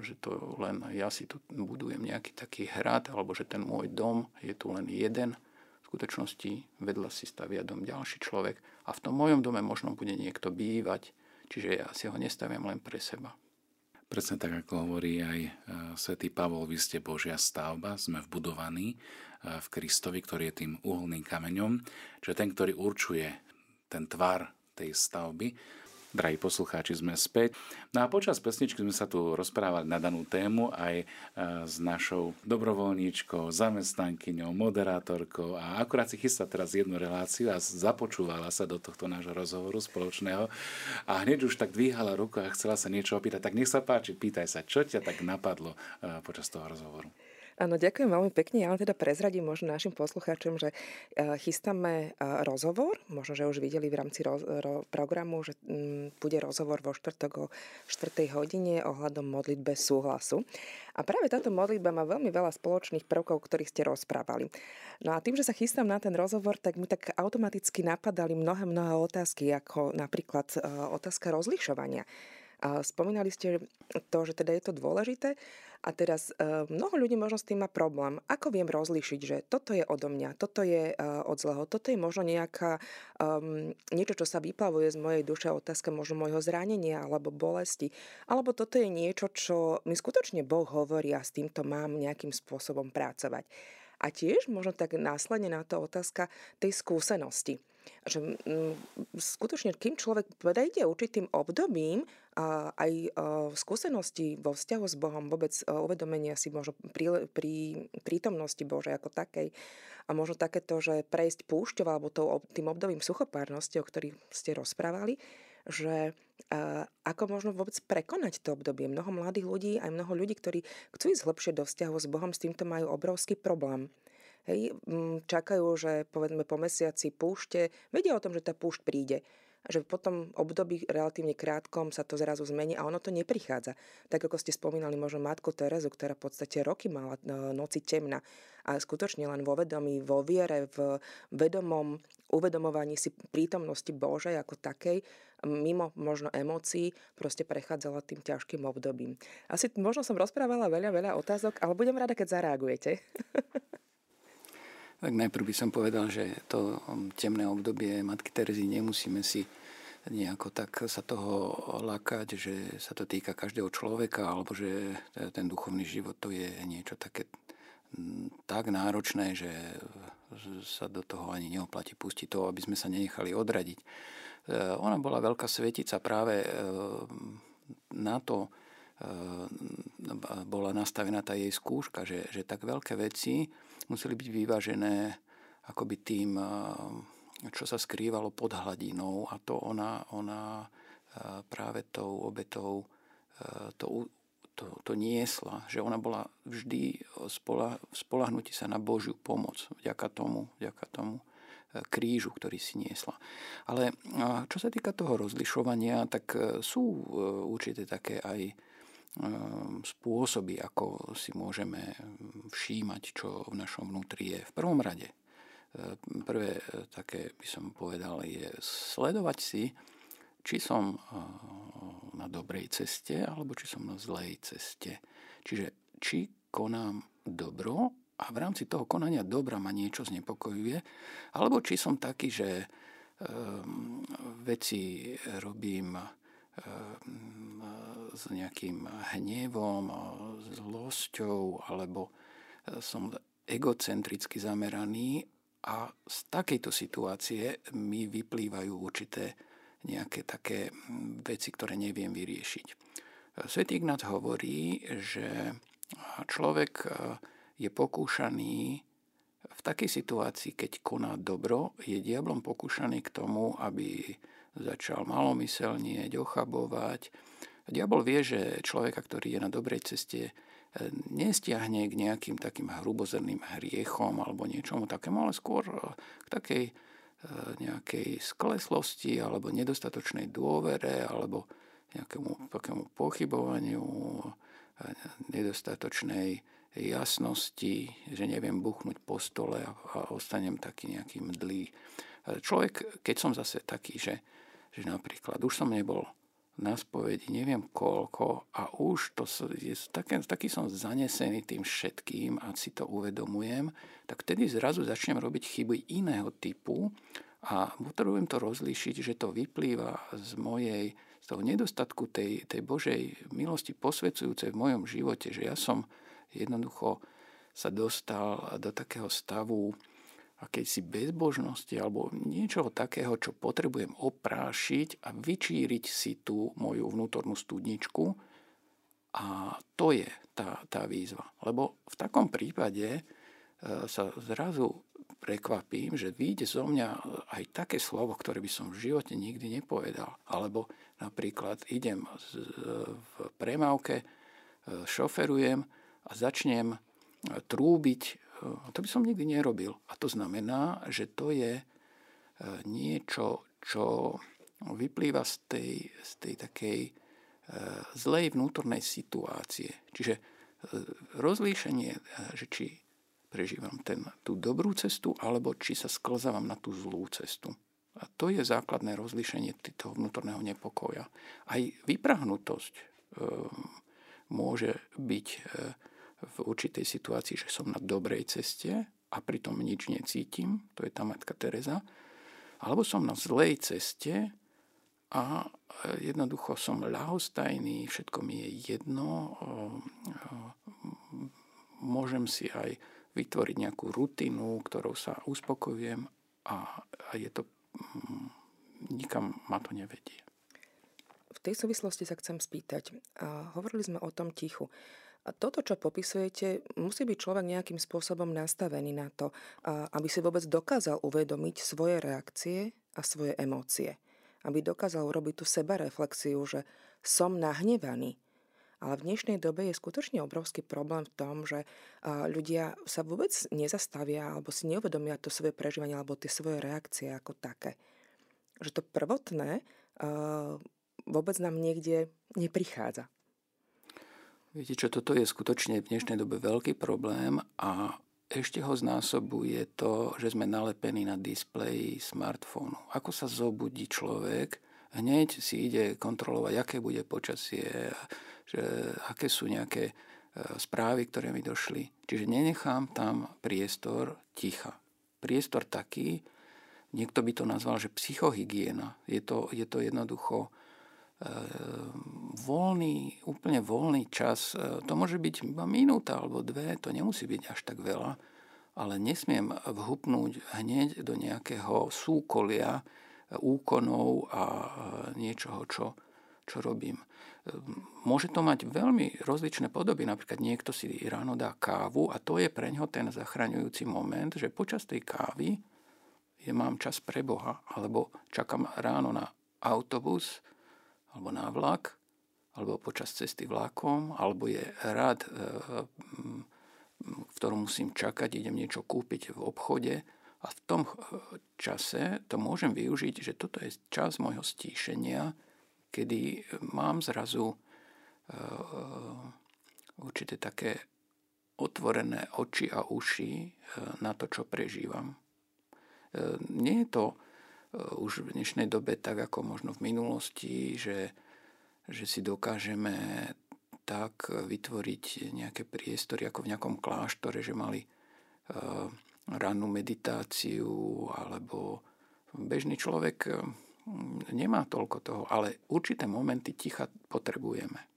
že to len ja si tu budujem nejaký taký hrad, alebo že ten môj dom je tu len jeden. V skutočnosti vedľa si stavia dom ďalší človek a v tom mojom dome možno bude niekto bývať, čiže ja si ho nestaviam len pre seba. Presne tak, ako hovorí aj e, svätý Pavol, vy ste Božia stavba, sme vbudovaní e, v Kristovi, ktorý je tým uholným kameňom, čiže ten, ktorý určuje ten tvar tej stavby, Drahí poslucháči, sme späť. No a počas pesničky sme sa tu rozprávali na danú tému aj e, s našou dobrovoľníčkou, zamestnankyňou, moderátorkou a akurát si chystá teraz jednu reláciu a započúvala sa do tohto nášho rozhovoru spoločného a hneď už tak dvíhala ruku a chcela sa niečo opýtať. Tak nech sa páči, pýtaj sa, čo ťa tak napadlo e, počas toho rozhovoru? Áno, ďakujem veľmi pekne. Ja len teda prezradím možno našim poslucháčom, že e, chystáme e, rozhovor, možno, že už videli v rámci roz, ro, programu, že m, mm, bude rozhovor vo štvrtok o 4. hodine ohľadom modlitbe súhlasu. A práve táto modlitba má veľmi veľa spoločných prvkov, ktorých ste rozprávali. No a tým, že sa chystám na ten rozhovor, tak mi tak automaticky napadali mnohé, mnohé otázky, ako napríklad e, otázka rozlišovania. Spomínali ste to, že teda je to dôležité a teraz uh, mnoho ľudí možno s tým má problém. Ako viem rozlíšiť, že toto je odo mňa, toto je uh, od zlého, toto je možno nejaká, um, niečo, čo sa vyplavuje z mojej duše, otázka možno môjho zranenia alebo bolesti, alebo toto je niečo, čo mi skutočne Boh hovorí a s týmto mám nejakým spôsobom pracovať. A tiež možno tak následne na to otázka tej skúsenosti že skutočne, kým človek prejde určitým obdobím, a aj skúsenosti vo vzťahu s Bohom, vôbec uvedomenia si možno pri, pri prítomnosti Božej ako takej a možno takéto, že prejsť púšťou alebo tým obdobím suchopárnosti, o ktorých ste rozprávali, že ako možno vôbec prekonať to obdobie. Mnoho mladých ľudí, aj mnoho ľudí, ktorí chcú ísť hlbšie do vzťahu s Bohom, s týmto majú obrovský problém Hej, čakajú, že povedzme po mesiaci púšte, vedia o tom, že tá púšť príde že v potom období relatívne krátkom sa to zrazu zmení a ono to neprichádza. Tak ako ste spomínali možno matku Terezu, ktorá v podstate roky mala e, noci temna a skutočne len vo vedomí, vo viere, v vedomom uvedomovaní si prítomnosti Božej ako takej, mimo možno emócií, proste prechádzala tým ťažkým obdobím. Asi možno som rozprávala veľa, veľa otázok, ale budem rada, keď zareagujete. Tak najprv by som povedal, že to temné obdobie Matky Terezy nemusíme si nejako tak sa toho lakať, že sa to týka každého človeka, alebo že ten duchovný život to je niečo také tak náročné, že sa do toho ani neoplatí pustiť to, aby sme sa nenechali odradiť. E, ona bola veľká svetica práve e, na to, bola nastavená tá jej skúška, že, že tak veľké veci museli byť vyvážené akoby tým, čo sa skrývalo pod hladinou a to ona, ona práve tou obetou to, to, to niesla, že ona bola vždy spola, spolahnutí sa na Božiu pomoc vďaka tomu, vďaka tomu krížu, ktorý si niesla. Ale čo sa týka toho rozlišovania, tak sú e, určité také aj spôsoby, ako si môžeme všímať, čo v našom vnútri je. V prvom rade, ehm, prvé e, také by som povedal, je sledovať si, či som na dobrej ceste, alebo či som na zlej ceste. Čiže či konám dobro a v rámci toho konania dobra ma niečo znepokojuje, alebo či som taký, že veci robím s nejakým hnevom, zlosťou alebo som egocentricky zameraný a z takejto situácie mi vyplývajú určité nejaké také veci, ktoré neviem vyriešiť. Svetý Ignác hovorí, že človek je pokúšaný v takej situácii, keď koná dobro, je diablom pokúšaný k tomu, aby začal malomyselnieť, ochabovať. Diabol vie, že človeka, ktorý je na dobrej ceste, e, nestiahne k nejakým takým hrubozrným hriechom alebo niečomu takému, ale skôr e, k takej e, nejakej skleslosti alebo nedostatočnej dôvere alebo nejakému takému pochybovaniu, nedostatočnej jasnosti, že neviem buchnúť po stole a, ostanem taký nejaký mdlý. Človek, keď som zase taký, že že napríklad už som nebol na spovedi neviem koľko a už to je taký, taký som zanesený tým všetkým a si to uvedomujem, tak vtedy zrazu začnem robiť chyby iného typu a potrebujem to rozlíšiť, že to vyplýva z mojej z toho nedostatku tej, tej Božej milosti posvedzujúcej v mojom živote, že ja som jednoducho sa dostal do takého stavu akejsi bezbožnosti alebo niečoho takého, čo potrebujem oprášiť a vyčíriť si tú moju vnútornú studničku. A to je tá, tá výzva. Lebo v takom prípade e, sa zrazu prekvapím, že vyjde zo mňa aj také slovo, ktoré by som v živote nikdy nepovedal. Alebo napríklad idem v premávke, e, šoferujem a začnem trúbiť to by som nikdy nerobil. A to znamená, že to je e, niečo, čo vyplýva z tej, z tej takej e, zlej vnútornej situácie. Čiže e, rozlíšenie, že či prežívam ten, tú dobrú cestu, alebo či sa sklzávam na tú zlú cestu. A to je základné rozlíšenie toho vnútorného nepokoja. Aj vyprahnutosť e, môže byť e, v určitej situácii, že som na dobrej ceste a pritom nič necítim, to je tá matka Teresa, alebo som na zlej ceste a jednoducho som ľahostajný, všetko mi je jedno, môžem si aj vytvoriť nejakú rutinu, ktorou sa uspokojujem a, je to, mm, nikam ma to nevedie. V tej súvislosti sa chcem spýtať. Hovorili sme o tom tichu. A toto, čo popisujete, musí byť človek nejakým spôsobom nastavený na to, aby si vôbec dokázal uvedomiť svoje reakcie a svoje emócie. Aby dokázal urobiť tú sebareflexiu, že som nahnevaný. Ale v dnešnej dobe je skutočne obrovský problém v tom, že ľudia sa vôbec nezastavia alebo si neuvedomia to svoje prežívanie alebo tie svoje reakcie ako také. Že to prvotné vôbec nám niekde neprichádza. Viete čo, toto je skutočne v dnešnej dobe veľký problém a ešte ho znásobuje to, že sme nalepení na displeji smartfónu. Ako sa zobudí človek, hneď si ide kontrolovať, aké bude počasie, že aké sú nejaké e, správy, ktoré mi došli. Čiže nenechám tam priestor ticha. Priestor taký, niekto by to nazval, že psychohygiena. Je to, je to jednoducho voľný, úplne voľný čas, e, to môže byť iba minúta alebo dve, to nemusí byť až tak veľa, ale nesmiem vhupnúť hneď do nejakého súkolia e, úkonov a e, niečoho, čo, čo robím. Ehm, môže to mať veľmi rozličné podoby. Napríklad niekto si ráno dá kávu a to je pre ňo ten zachraňujúci moment, že počas tej kávy je, mám čas pre Boha, alebo čakám ráno na autobus, alebo na vlak, alebo počas cesty vlakom, alebo je rad, e, v ktorom musím čakať, idem niečo kúpiť v obchode a v tom e, čase to môžem využiť, že toto je čas môjho stíšenia, kedy mám zrazu e, určité také otvorené oči a uši na to, čo prežívam. Nie je to už v dnešnej dobe tak ako možno v minulosti, že, že si dokážeme tak vytvoriť nejaké priestory ako v nejakom kláštore, že mali uh, rannú meditáciu alebo bežný človek eh, nemá toľko toho, ale určité momenty ticha potrebujeme.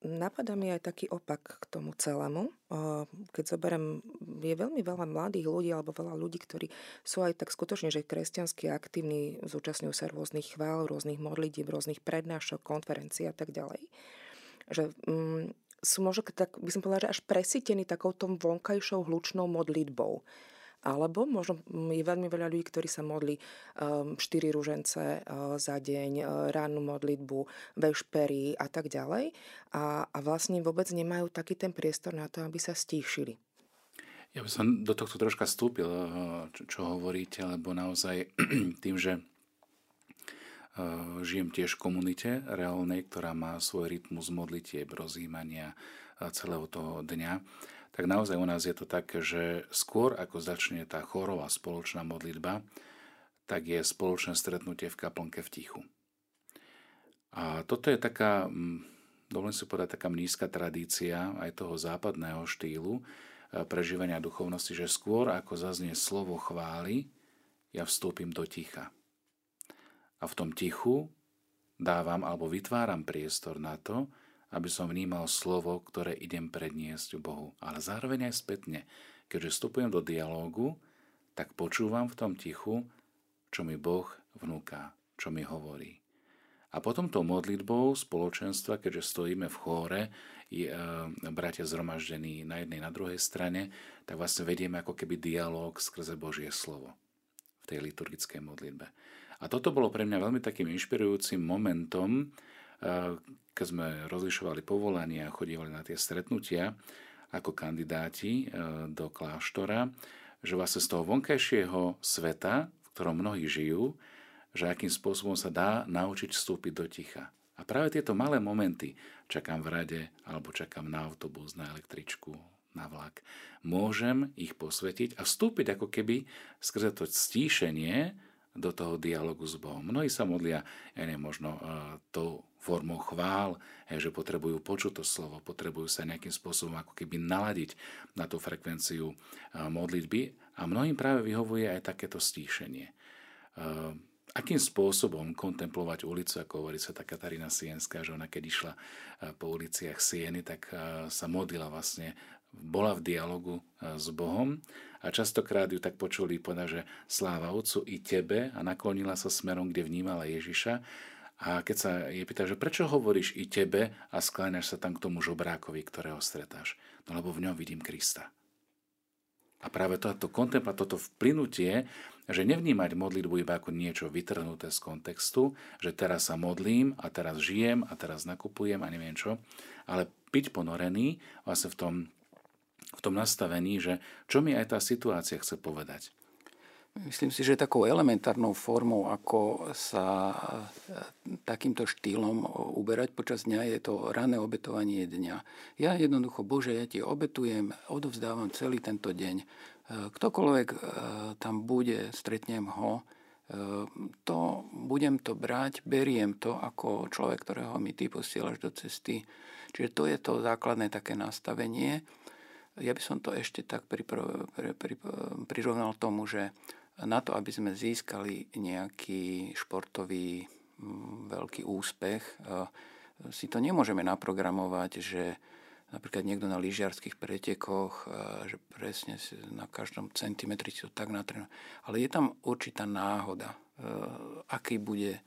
Napadá mi aj taký opak k tomu celému. Keď zoberiem, je veľmi veľa mladých ľudí alebo veľa ľudí, ktorí sú aj tak skutočne, že kresťansky aktívni, zúčastňujú sa rôznych chvál, rôznych modlitieb, rôznych prednášok, konferencií a tak ďalej. Že mm, sú možno tak, by som povedala, že až presítení takouto vonkajšou hlučnou modlitbou. Alebo možno je veľmi veľa ľudí, ktorí sa modli 4 ehm, rúžence eh, za deň, eh, rannú modlitbu, vešpery a tak ďalej. A, a vlastne vôbec nemajú taký ten priestor na to, aby sa stíšili. Ja by som do tohto troška stúpil, eh, čo, čo hovoríte, lebo naozaj tým, že žijem tiež v komunite reálnej, ktorá má svoj rytmus modlitieb, rozjímania celého toho dňa, tak naozaj u nás je to tak, že skôr ako začne tá chorová spoločná modlitba, tak je spoločné stretnutie v kaplnke v tichu. A toto je taká, mm, dovolím si povedať, taká nízka tradícia aj toho západného štýlu e, prežívania duchovnosti, že skôr ako zaznie slovo chvály, ja vstúpim do ticha. A v tom tichu dávam alebo vytváram priestor na to, aby som vnímal slovo, ktoré idem predniesť Bohu. Ale zároveň aj spätne, keďže vstupujem do dialógu, tak počúvam v tom tichu, čo mi Boh vnúka, čo mi hovorí. A potom tou modlitbou spoločenstva, keďže stojíme v chóre, je, e, bratia zhromaždení na jednej, na druhej strane, tak vlastne vedieme ako keby dialóg skrze Božie slovo v tej liturgickej modlitbe. A toto bolo pre mňa veľmi takým inšpirujúcim momentom, keď sme rozlišovali povolania a chodívali na tie stretnutia ako kandidáti e, do kláštora, že vlastne z toho vonkajšieho sveta, v ktorom mnohí žijú, že akým spôsobom sa dá naučiť vstúpiť do ticha. A práve tieto malé momenty, čakám v rade, alebo čakám na autobus, na električku, na vlak, môžem ich posvetiť a vstúpiť ako keby skrze to stíšenie do toho dialogu s Bohom. Mnohí sa modlia, ja neviem, možno uh, tou formou chvál, že potrebujú počuť to slovo, potrebujú sa nejakým spôsobom ako keby naladiť na tú frekvenciu uh, modlitby a mnohým práve vyhovuje aj takéto stíšenie. Akým spôsobom kontemplovať ulicu, ako hovorí sa tá Katarína Sienská, že ona keď išla po uliciach Sieny, tak sa modlila vlastne, bola v dialogu s Bohom a častokrát ju tak počuli povedať, že sláva Otcu i tebe a naklonila sa smerom, kde vnímala Ježiša. A keď sa jej pýta, že prečo hovoríš i tebe a skláňaš sa tam k tomu žobrákovi, ktorého stretáš? No lebo v ňom vidím Krista. A práve toto kontempla, toto vplynutie, že nevnímať modlitbu iba ako niečo vytrhnuté z kontextu, že teraz sa modlím a teraz žijem a teraz nakupujem a neviem čo, ale byť ponorený vlastne v tom, v tom nastavení, že čo mi aj tá situácia chce povedať. Myslím si, že takou elementárnou formou, ako sa e, takýmto štýlom uberať počas dňa, je to rané obetovanie dňa. Ja jednoducho, Bože, ja ti obetujem, odovzdávam celý tento deň. E, ktokoľvek e, tam bude, stretnem ho, to budem to brať, beriem to ako človek, ktorého mi ty posielaš do cesty. Čiže to je to základné také nastavenie. Ja by som to ešte tak prirovnal tomu, že na to, aby sme získali nejaký športový mm, veľký úspech, e, si to nemôžeme naprogramovať, že napríklad niekto na lyžiarských pretekoch, e, že presne na každom centimetri si to tak natrenuje. Ale je tam určitá náhoda, e, aký bude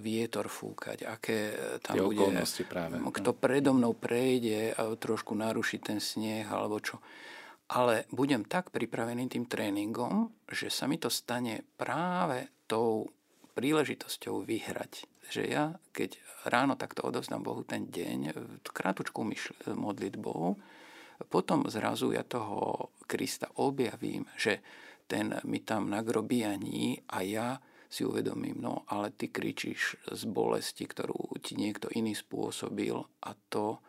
vietor fúkať, aké tam Tie bude, práve. kto predo mnou prejde a trošku naruší ten sneh alebo čo ale budem tak pripravený tým tréningom, že sa mi to stane práve tou príležitosťou vyhrať. Že ja, keď ráno takto odovzdám Bohu ten deň, krátučku myšl- modlitbou, potom zrazu ja toho Krista objavím, že ten mi tam nagrobíjaní a ja si uvedomím, no ale ty kričíš z bolesti, ktorú ti niekto iný spôsobil a to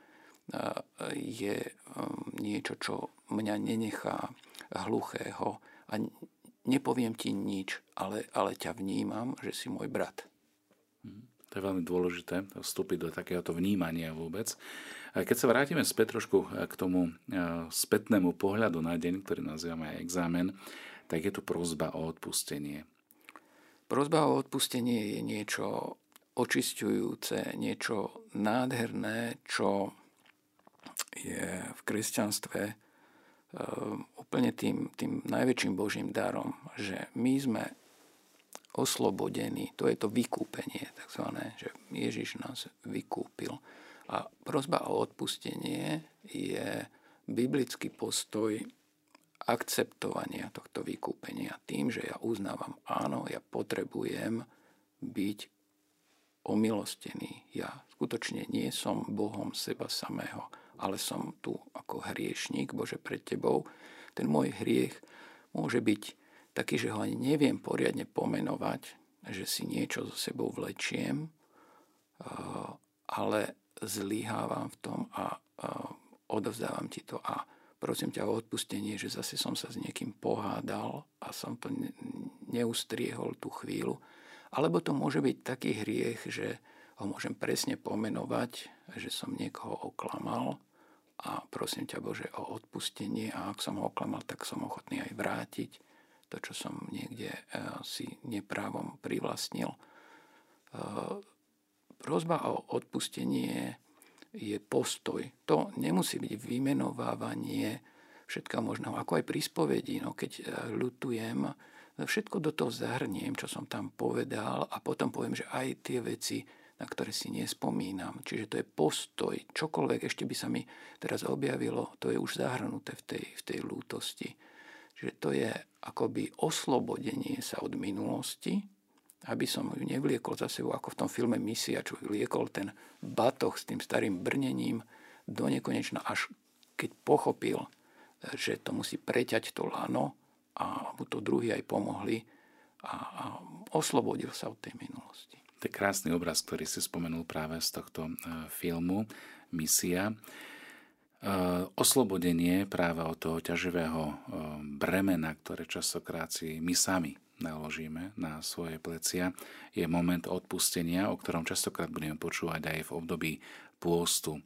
je um, niečo, čo mňa nenechá hluchého a nepoviem ti nič, ale, ale ťa vnímam, že si môj brat. Mhm. To je veľmi dôležité, vstúpiť do takéhoto vnímania vôbec. Keď sa vrátime späť trošku k tomu spätnému pohľadu na deň, ktorý nazývame aj examen, tak je tu prozba o odpustenie. Prozba o odpustenie je niečo očisťujúce, niečo nádherné, čo je v kresťanstve eh, úplne tým, tým najväčším Božím darom, že my sme oslobodení, to je to vykúpenie, takzvané, že Ježiš nás vykúpil. A prozba o odpustenie je biblický postoj akceptovania tohto vykúpenia tým, že ja uznávam, áno, ja potrebujem byť omilostený. Ja skutočne nie som Bohom seba samého ale som tu ako hriešník, Bože, pred Tebou. Ten môj hriech môže byť taký, že ho ani neviem poriadne pomenovať, že si niečo so sebou vlečiem, ale zlyhávam v tom a odovzdávam Ti to a prosím ťa o odpustenie, že zase som sa s niekým pohádal a som to neustriehol tú chvíľu. Alebo to môže byť taký hriech, že ho môžem presne pomenovať, že som niekoho oklamal a prosím ťa Bože o odpustenie a ak som ho oklamal, tak som ochotný aj vrátiť to, čo som niekde e, si neprávom privlastnil. E, prozba o odpustenie je postoj. To nemusí byť vymenovávanie všetka možného, ako aj pri spovedi. No, keď e, ľutujem, všetko do toho zahrniem, čo som tam povedal a potom poviem, že aj tie veci na ktoré si nespomínam. Čiže to je postoj. Čokoľvek ešte by sa mi teraz objavilo, to je už zahrnuté v tej, v tej lútosti. Čiže to je akoby oslobodenie sa od minulosti, aby som ju nevliekol za sebou, ako v tom filme Misia, čo vliekol ten batoh s tým starým brnením do nekonečna, až keď pochopil, že to musí preťať to lano a mu to druhý aj pomohli a, a oslobodil sa od tej minulosti. To je krásny obraz, ktorý si spomenul práve z tohto e, filmu Misia. E, oslobodenie práve od toho ťaživého e, bremena, ktoré častokrát si my sami naložíme na svoje plecia, je moment odpustenia, o ktorom častokrát budeme počúvať aj v období pôstu.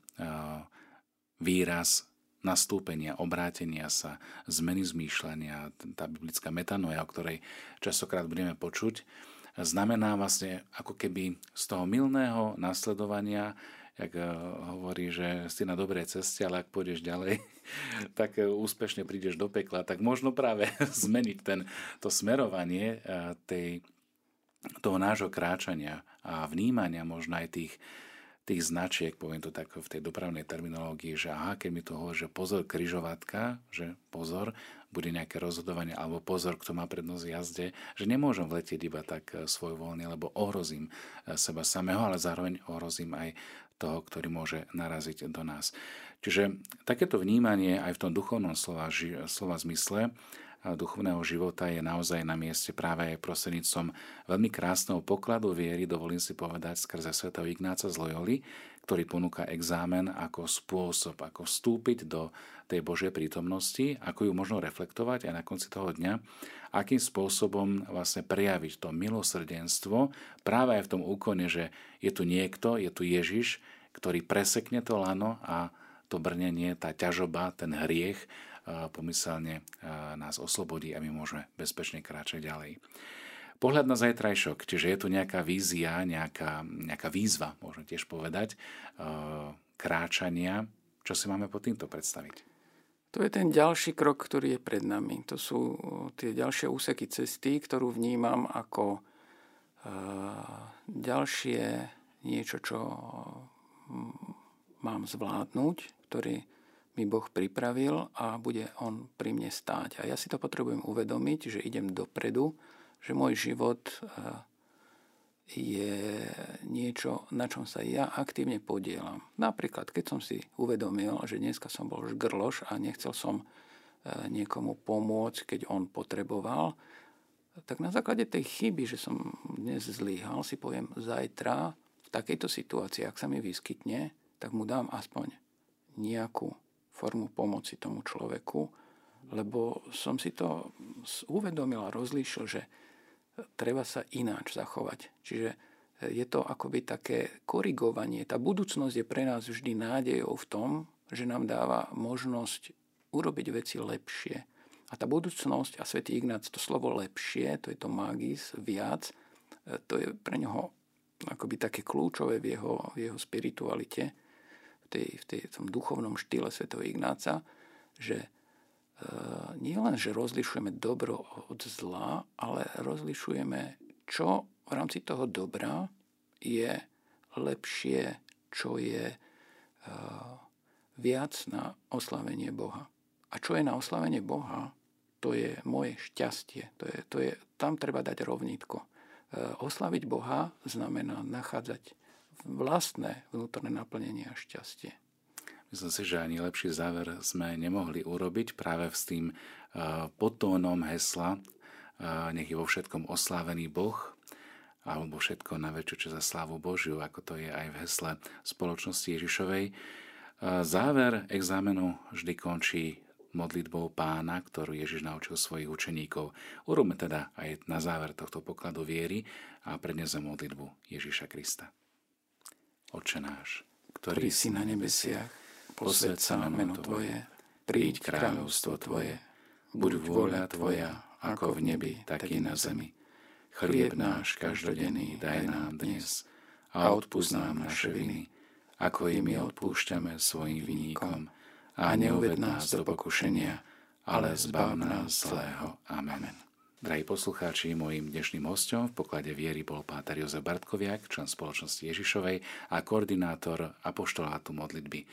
Výraz nastúpenia, obrátenia sa, zmeny zmýšľania, tá biblická metanoja, o ktorej častokrát budeme počuť, znamená vlastne ako keby z toho milného nasledovania, jak eh, hovorí, že si na dobrej ceste, ale ak pôjdeš ďalej, tak eh, úspešne prídeš do pekla, tak možno práve zmeniť ten, to smerovanie eh, tej, toho nášho kráčania a vnímania možno aj tých, tých značiek, poviem to tak v tej dopravnej terminológii, že aha, keď mi to hovorí, že pozor kryžovatka, že pozor, bude nejaké rozhodovanie, alebo pozor, kto má prednosť jazde, že nemôžem vletieť iba tak e, svoj voľný, lebo ohrozím e, seba samého, ale zároveň ohrozím aj toho, ktorý môže naraziť do nás. Čiže takéto vnímanie aj v tom duchovnom slova, slova zmysle duchovného života je naozaj na mieste práve aj prostredníctvom veľmi krásneho pokladu viery, dovolím si povedať, skrze svätého Ignáca z Loyoli, ktorý ponúka exámen ako spôsob, ako vstúpiť do tej Božej prítomnosti, ako ju možno reflektovať aj na konci toho dňa, akým spôsobom vlastne prejaviť to milosrdenstvo práve aj v tom úkone, že je tu niekto, je tu Ježiš, ktorý presekne to lano a to brnenie, tá ťažoba, ten hriech pomyselne nás oslobodí a my môžeme bezpečne kráčať ďalej. Pohľad na zajtrajšok, čiže je tu nejaká vízia, nejaká, nejaká výzva, môžem tiež povedať, eh, kráčania. Čo si máme pod týmto predstaviť? To je ten ďalší krok, ktorý je pred nami. To sú eh, tie ďalšie úseky cesty, ktorú vnímam ako eh, ďalšie niečo, čo mám zvládnuť, ktorý mi Boh pripravil a bude On pri mne stáť. A ja si to potrebujem uvedomiť, že idem dopredu, že môj život eh, je niečo, na čom sa ja aktívne podielam. Napríklad, keď som si uvedomil, že dneska som bol žgrloš a nechcel som eh, niekomu pomôcť, keď on potreboval, tak na základe tej chyby, že som dnes zlíhal, si poviem, zajtra v takejto situácii, ak sa mi vyskytne, tak mu dám aspoň nejakú formu pomoci tomu človeku, lebo som si to uvedomil a rozlíšil, že treba sa ináč zachovať. Čiže e, je to akoby také korigovanie. Tá budúcnosť je pre nás vždy nádejou v tom, že nám dáva možnosť urobiť veci lepšie. A tá budúcnosť, a svätý Ignác, to slovo lepšie, to je to magis, viac, e, to je pre neho akoby také kľúčové v jeho, v jeho spiritualite, v, tej, v, tej, tom duchovnom štýle svätého Ignáca, že nie len, že rozlišujeme dobro od zla, ale rozlišujeme, čo v rámci toho dobra je lepšie, čo je eh, viac na oslavenie Boha. A čo je na oslavenie Boha, to je moje šťastie. To je, to je, tam treba dať rovnítko. Eh, oslaviť Boha znamená nachádzať vlastné vnútorné naplnenie a šťastie. Myslím si, že ani lepší záver sme nemohli urobiť práve s tým podtónom hesla nech je vo všetkom oslávený Boh alebo všetko na väčšiu za slávu Božiu, ako to je aj v hesle spoločnosti Ježišovej. Záver exámenu vždy končí modlitbou pána, ktorú Ježiš naučil svojich učeníkov. Urobme teda aj na záver tohto pokladu viery a prednesem modlitbu Ježiša Krista. Oče náš, ktorý, ktorý si na nebesiach, posved sa meno Tvoje, príď kráľovstvo Tvoje, buď vôľa Tvoja, ako v nebi, tak i na zemi. Chlieb náš každodenný daj nám dnes a odpúsť nám naše viny, ako i my odpúšťame svojim viníkom. A neuved nás do pokušenia, ale zbav nás zlého. Amen. Drahí poslucháči, mojim dnešným hostom v poklade viery bol páter Jozef Bartkoviak, člen spoločnosti Ježišovej a koordinátor apoštolátu modlitby.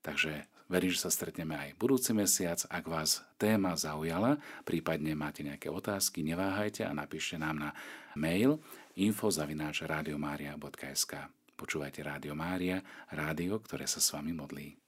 Takže verím, že sa stretneme aj budúci mesiac. Ak vás téma zaujala, prípadne máte nejaké otázky, neváhajte a napíšte nám na mail infozavináčradiomaria.sk Počúvajte Rádio Mária, rádio, ktoré sa s vami modlí.